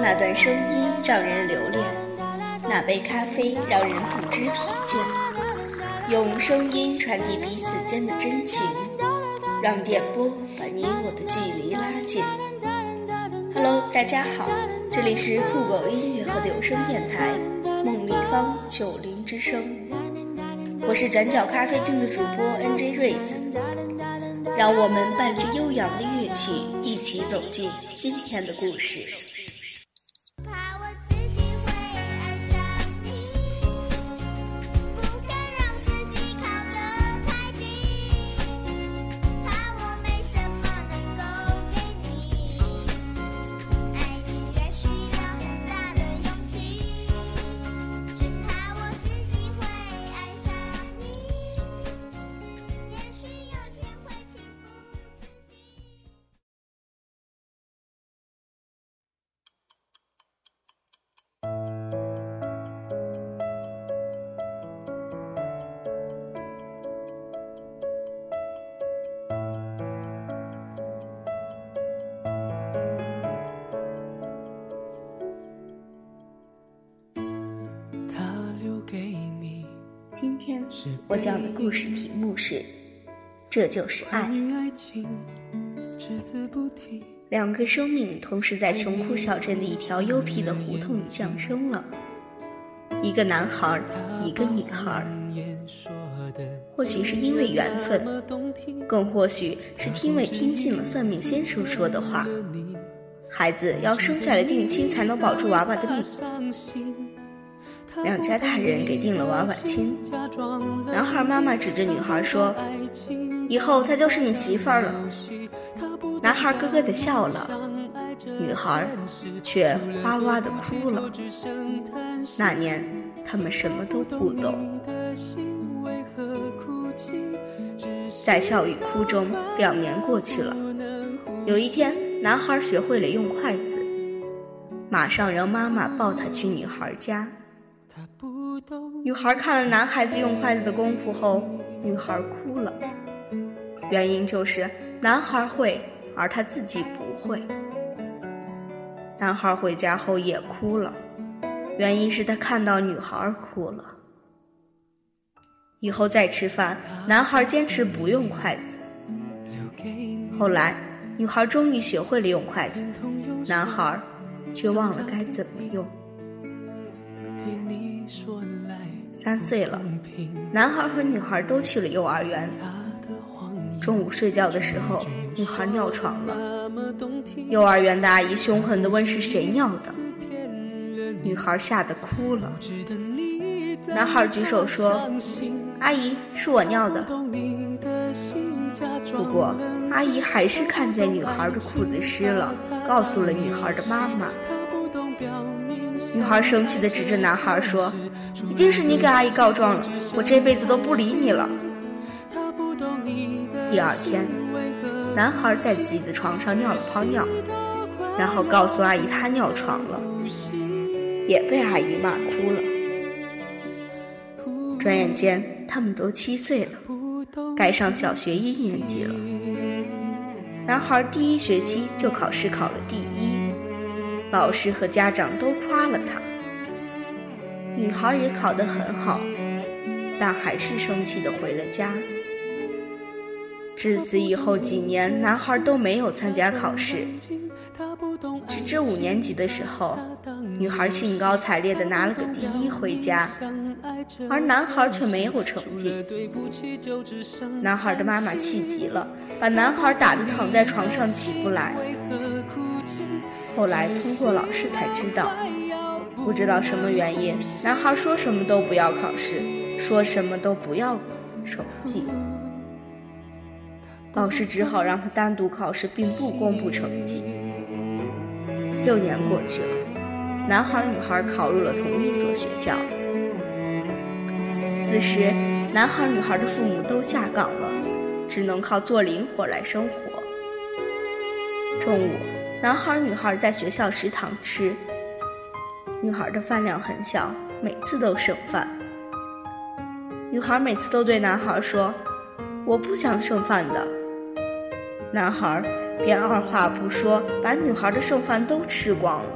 那段声音让人留恋，那杯咖啡让人不知疲倦。用声音传递彼此间的真情，让电波把你我的距离拉近。Hello，大家好，这里是酷狗音乐和有声电台梦立方九零之声，我是转角咖啡厅的主播 NJ 瑞子，让我们伴着悠扬的乐曲，一起走进今天的故事。我讲的故事题目是《这就是爱》。两个生命同时在穷苦小镇的一条幽僻的胡同里降生了，一个男孩，一个女孩。或许是因为缘分，更或许是因为听信了算命先生说的话，孩子要生下来定亲才能保住娃娃的命。两家大人给定了娃娃亲，男孩妈妈指着女孩说：“以后她就是你媳妇儿了。”男孩咯咯的笑了，女孩却哇哇的哭了。那年他们什么都不懂，在笑与哭中，两年过去了。有一天，男孩学会了用筷子，马上让妈妈抱他去女孩家。女孩看了男孩子用筷子的功夫后，女孩哭了。原因就是男孩会，而他自己不会。男孩回家后也哭了，原因是他看到女孩哭了。以后再吃饭，男孩坚持不用筷子。后来，女孩终于学会了用筷子，男孩却忘了该怎么用。三岁了，男孩和女孩都去了幼儿园。中午睡觉的时候，女孩尿床了。幼儿园的阿姨凶狠地问是谁尿的，女孩吓得哭了。男孩举手说：“阿姨，是我尿的。”不过，阿姨还是看见女孩的裤子湿了，告诉了女孩的妈妈。女孩生气地指着男孩说。一定是你给阿姨告状了，我这辈子都不理你了。第二天，男孩在自己的床上尿了泡尿，然后告诉阿姨他尿床了，也被阿姨骂哭了。转眼间，他们都七岁了，该上小学一年级了。男孩第一学期就考试考了第一，老师和家长都夸了他。女孩也考得很好，但还是生气地回了家。自此以后几年，男孩都没有参加考试，直至五年级的时候，女孩兴高采烈地拿了个第一回家，而男孩却没有成绩。男孩的妈妈气急了，把男孩打得躺在床上起不来。后来通过老师才知道。不知道什么原因，男孩说什么都不要考试，说什么都不要成绩。老师只好让他单独考试，并不公布成绩。六年过去了，男孩女孩考入了同一所学校。此时，男孩女孩的父母都下岗了，只能靠做零活来生活。中午，男孩女孩在学校食堂吃，女孩的饭量很小，每次都剩饭。女孩每次都对男孩说：“我不想剩饭的。”男孩便二话不说，把女孩的剩饭都吃光了。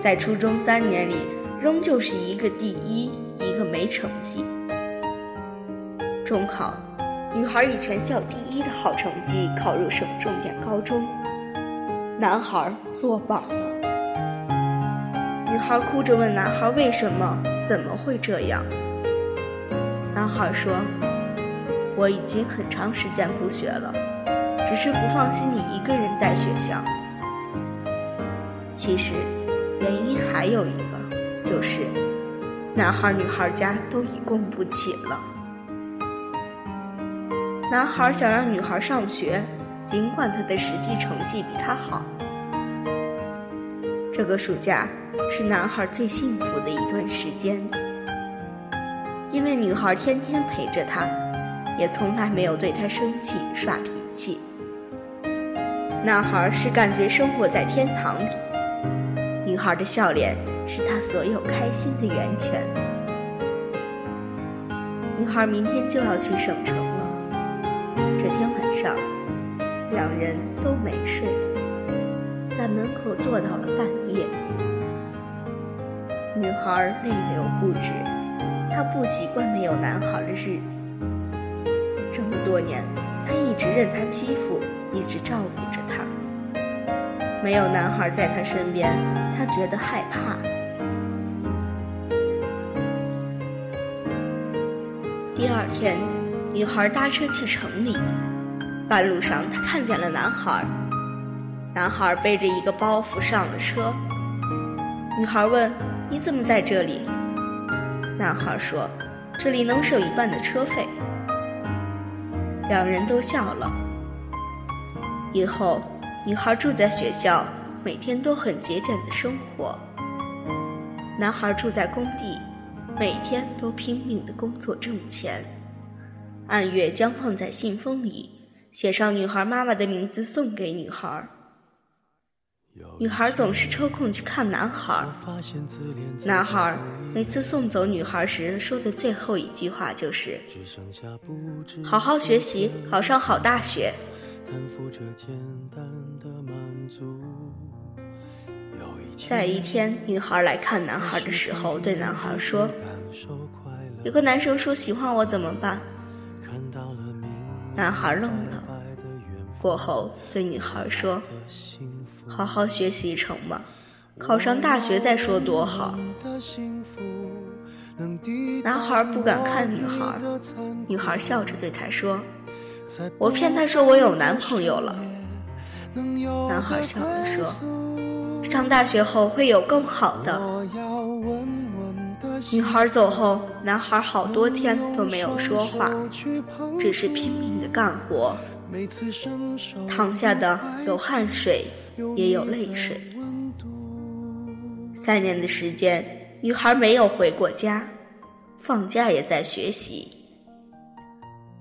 在初中三年里，仍旧是一个第一，一个没成绩。中考，女孩以全校第一的好成绩考入省重点高中，男孩落榜了。女孩哭着问男孩为什么，怎么会这样？男孩说：“我已经很长时间不学了，只是不放心你一个人在学校。其实。”原因还有一个，就是男孩女孩家都已供不起了。男孩想让女孩上学，尽管他的实际成绩比他好。这个暑假是男孩最幸福的一段时间，因为女孩天天陪着他，也从来没有对他生气耍脾气。男孩是感觉生活在天堂里。女孩的笑脸是他所有开心的源泉。女孩明天就要去省城了。这天晚上，两人都没睡，在门口坐到了半夜。女孩泪流不止，她不习惯没有男孩的日子。这么多年，她一直任他欺负，一直照顾着他。没有男孩在她身边，她觉得害怕。第二天，女孩搭车去城里，半路上她看见了男孩。男孩背着一个包袱上了车。女孩问：“你怎么在这里？”男孩说：“这里能省一半的车费。”两人都笑了。以后。女孩住在学校，每天都很节俭的生活。男孩住在工地，每天都拼命的工作挣钱，按月将放在信封里，写上女孩妈妈的名字送给女孩。女孩总是抽空去看男孩。男孩每次送走女孩时说的最后一句话就是：“好好学习，考上好大学。”在一天，女孩来看男孩的时候，对男孩说：“有个男生说喜欢我怎么办？”男孩愣了，过后对女孩说：“好好学习成吗？考上大学再说多好。”男孩不敢看女孩，女孩笑着对他说。我骗他说我有男朋友了。男孩笑着说：“上大学后会有更好的。”女孩走后，男孩好多天都没有说话，只是拼命的干活。淌下的有汗水，也有泪水。三年的时间，女孩没有回过家，放假也在学习。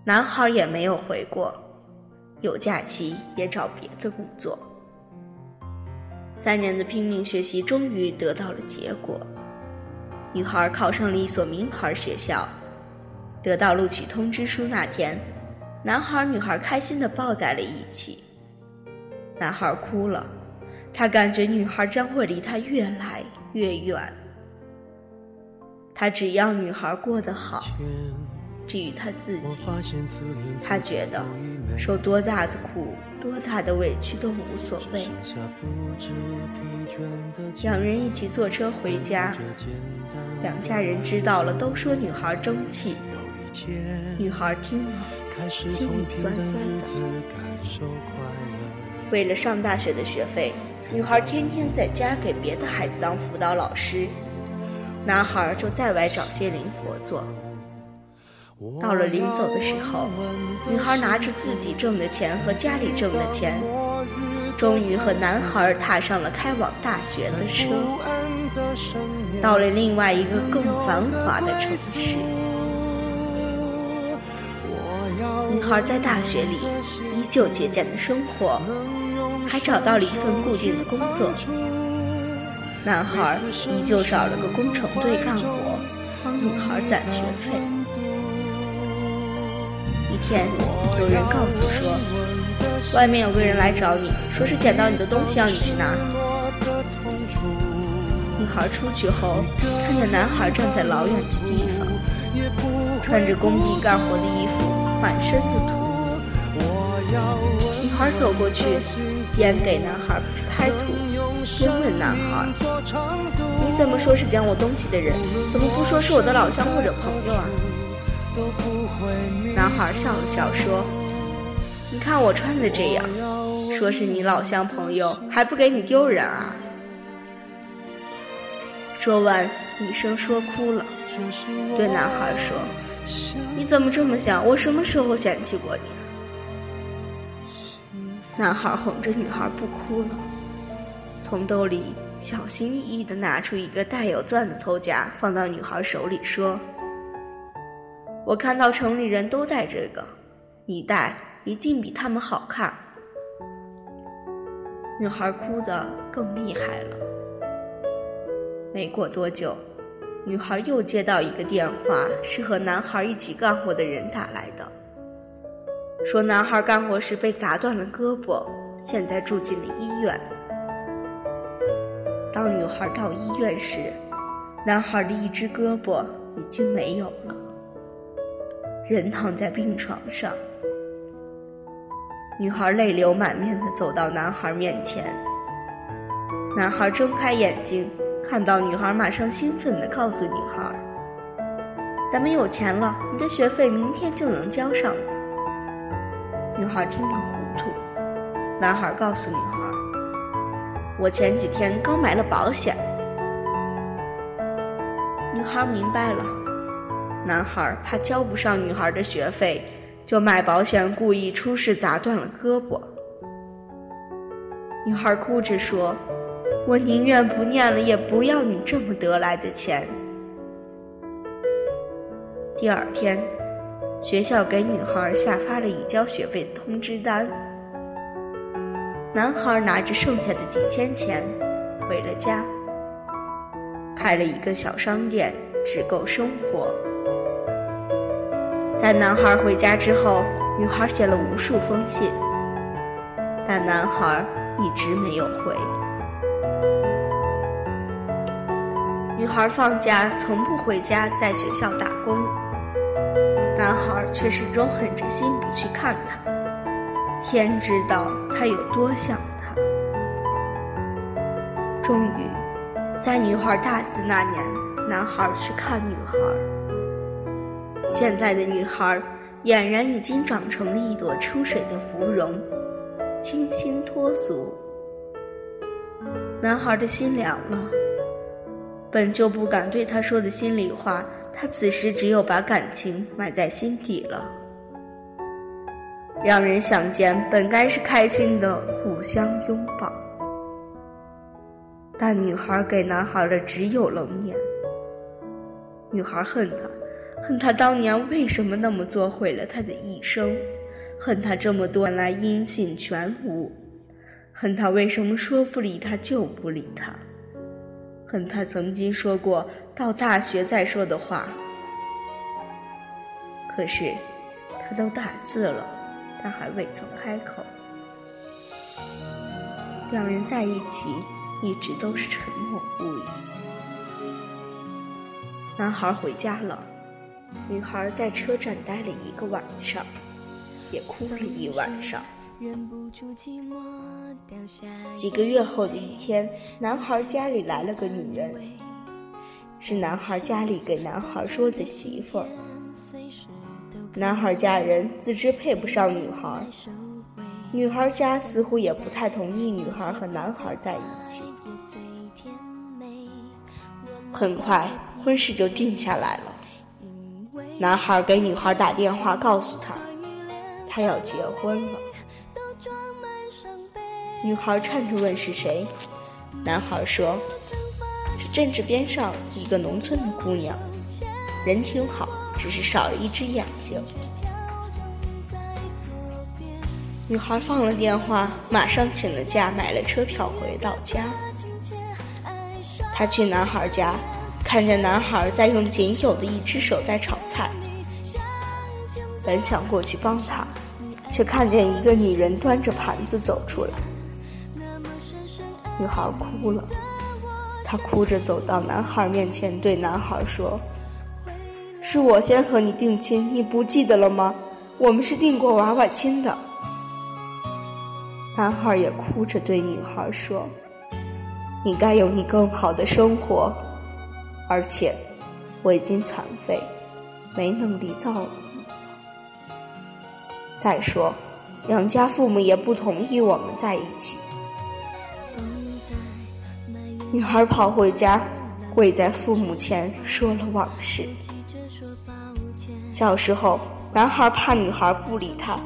男孩也没有回过，有假期也找别的工作。三年的拼命学习终于得到了结果，女孩考上了一所名牌学校。得到录取通知书那天，男孩女孩开心地抱在了一起。男孩哭了，他感觉女孩将会离他越来越远。他只要女孩过得好。至于他自己，他觉得受多大的苦、多大的委屈都无所谓。两人一起坐车回家，两家人知道了都说女孩争气。女孩听了，心里酸酸的。为了上大学的学费，女孩天天在家给别的孩子当辅导老师，男孩就在外找些零活做。到了临走的时候，女孩拿着自己挣的钱和家里挣的钱，终于和男孩踏上了开往大学的车。到了另外一个更繁华的城市。女孩在大学里依旧节俭的生活，还找到了一份固定的工作。男孩依旧找了个工程队干活，帮女孩攒学费。一天，有人告诉说，外面有个人来找你，说是捡到你的东西，要你去拿。女孩出去后，看见男孩站在老远的地方，穿着工地干活的衣服，满身的土。女孩走过去，边给男孩拍土，边问男孩：“你怎么说是捡我东西的人？怎么不说是我的老乡或者朋友啊？”男孩笑了笑说：“你看我穿的这样，说是你老乡朋友，还不给你丢人啊？”说完，女生说哭了，对男孩说：“你怎么这么想？我什么时候嫌弃过你？”男孩哄着女孩不哭了，从兜里小心翼翼地拿出一个带有钻的头夹，放到女孩手里，说：“我看到城里人都戴这个，你戴一定比他们好看。”女孩哭得更厉害了。没过多久，女孩又接到一个电话，是和男孩一起干活的人打来的。说男孩干活时被砸断了胳膊，现在住进了医院。当女孩到医院时，男孩的一只胳膊已经没有了，人躺在病床上。女孩泪流满面地走到男孩面前，男孩睁开眼睛，看到女孩，马上兴奋地告诉女孩：“咱们有钱了，你的学费明天就能交上。”女孩听了糊涂，男孩告诉女孩：“我前几天刚买了保险。”女孩明白了，男孩怕交不上女孩的学费，就卖保险，故意出事砸断了胳膊。女孩哭着说：“我宁愿不念了，也不要你这么得来的钱。”第二天。学校给女孩下发了已交学费的通知单。男孩拿着剩下的几千钱回了家，开了一个小商店，只够生活。在男孩回家之后，女孩写了无数封信，但男孩一直没有回。女孩放假从不回家，在学校打工。男孩却始终狠着心不去看她，天知道他有多想她。终于，在女孩大四那年，男孩去看女孩。现在的女孩俨然已经长成了一朵出水的芙蓉，清新脱俗。男孩的心凉了，本就不敢对她说的心里话。他此时只有把感情埋在心底了。两人相见本该是开心的互相拥抱，但女孩给男孩的只有冷眼。女孩恨他，恨他当年为什么那么做，毁了他的一生；恨他这么多年来音信全无；恨他为什么说不理他就不理他。恨他曾经说过到大学再说的话，可是他都大四了，他还未曾开口。两人在一起一直都是沉默不语。男孩回家了，女孩在车站待了一个晚上，也哭了一晚上。几个月后的一天，男孩家里来了个女人，是男孩家里给男孩说的媳妇儿。男孩家人自知配不上女孩，女孩家似乎也不太同意女孩和男孩在一起。很快，婚事就定下来了。男孩给女孩打电话，告诉她，他要结婚了。女孩颤着问是谁，男孩说：“是镇子边上一个农村的姑娘，人挺好，只是少了一只眼睛。女孩放了电话，马上请了假，买了车票回到家。她去男孩家，看见男孩在用仅有的一只手在炒菜，本想过去帮他，却看见一个女人端着盘子走出来。女孩哭了，她哭着走到男孩面前，对男孩说：“是我先和你定亲，你不记得了吗？我们是定过娃娃亲的。”男孩也哭着对女孩说：“你该有你更好的生活，而且我已经残废，没能力造你。再说，两家父母也不同意我们在一起。”女孩跑回家，跪在父母前说了往事。小时候，男孩怕女孩不理他。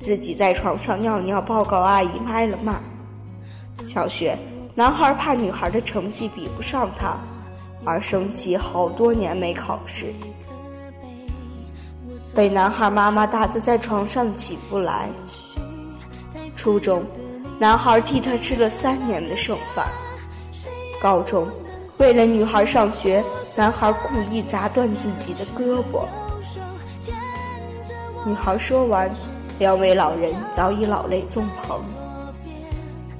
自己在床上尿尿，报告阿姨挨了骂。小学，男孩怕女孩的成绩比不上他，而生气好多年没考试，被男孩妈妈打得在床上起不来。初中，男孩替他吃了三年的剩饭。高中，为了女孩上学，男孩故意砸断自己的胳膊。女孩说完。两位老人早已老泪纵横。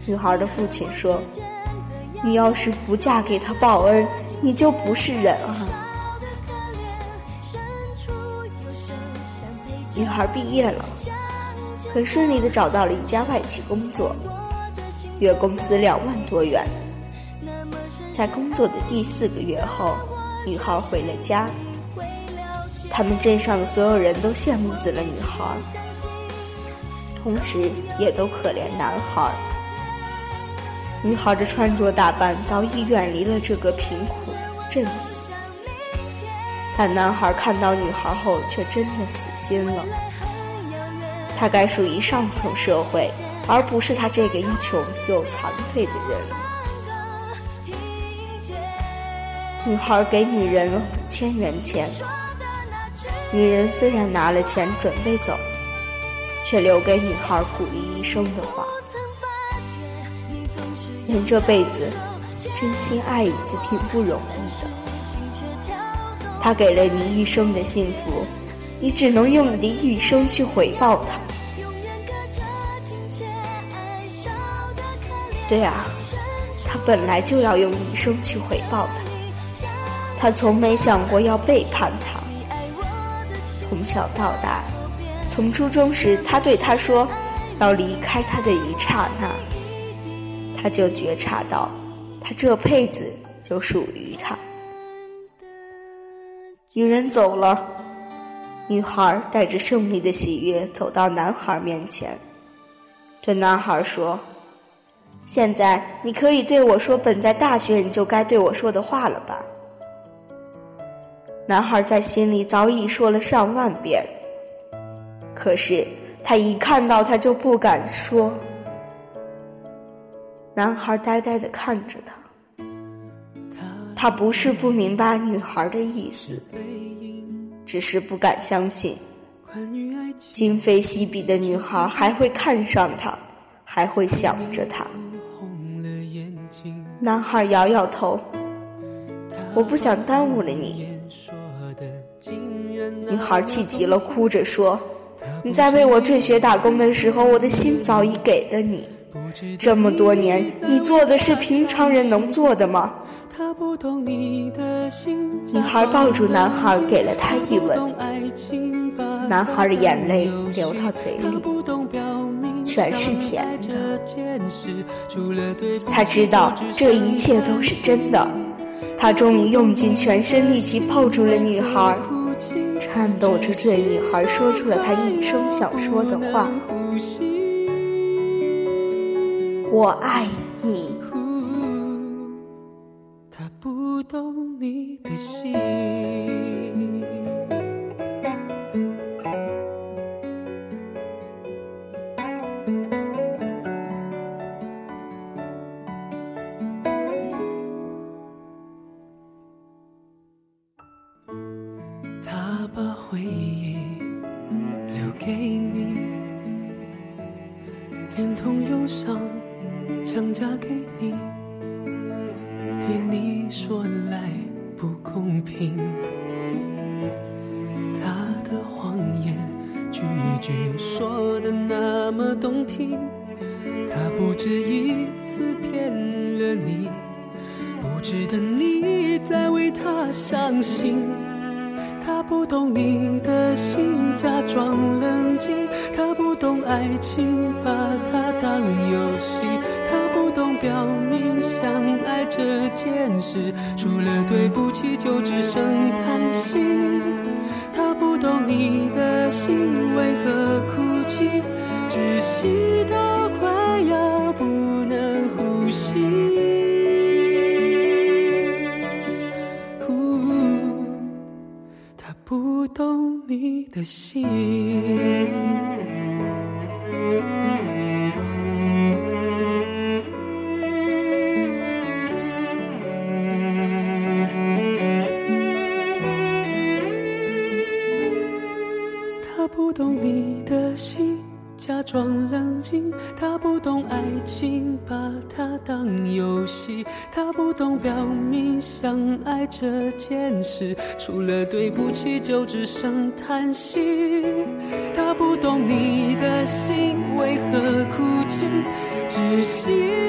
女孩的父亲说：“你要是不嫁给他报恩，你就不是人啊。”女孩毕业了，很顺利的找到了一家外企工作，月工资两万多元。在工作的第四个月后，女孩回了家。他们镇上的所有人都羡慕死了女孩。同时，也都可怜男孩。女孩的穿着打扮早已远离了这个贫苦镇子，但男孩看到女孩后却真的死心了。他该属于上层社会，而不是他这个又穷又残废的人。女孩给女人五千元钱，女人虽然拿了钱准备走。却留给女孩鼓励一生的话：人这辈子真心爱一次挺不容易的。他给了你一生的幸福，你只能用你的一生去回报他。对啊，他本来就要用一生去回报他。他从没想过要背叛他，从小到大。从初中时，他对他说：“要离开他的一刹那，他就觉察到，他这辈子就属于他。”女人走了，女孩带着胜利的喜悦走到男孩面前，对男孩说：“现在你可以对我说本在大学你就该对我说的话了吧？”男孩在心里早已说了上万遍。可是他一看到他就不敢说。男孩呆呆的看着他，他不是不明白女孩的意思，只是不敢相信，今非昔比的女孩还会看上他，还会想着他。男孩摇摇头，我不想耽误了你。女孩气急了，哭着说。你在为我退学打工的时候，我的心早已给了你。这么多年，你做的是平常人能做的吗？女孩抱住男孩，给了他一吻。男孩的眼泪流到嘴里，全是甜的。他知道这一切都是真的。他终于用尽全身力气抱住了女孩。颤抖着对女孩说出了他一生想说的话：“我爱你。”他不懂你的心。对你说来不公平。他的谎言句句说的那么动听，他不止一次骗了你。不值得你再为他伤心，他不懂你的心，假装冷静；他不懂爱情，把它当游戏；他不懂表这件事，除了对不起就只剩叹息。他不懂你的心为何哭泣，窒息到快要不能呼吸。他不懂你的心，这件事，除了对不起就只剩叹息。他不懂你的心为何哭泣，窒息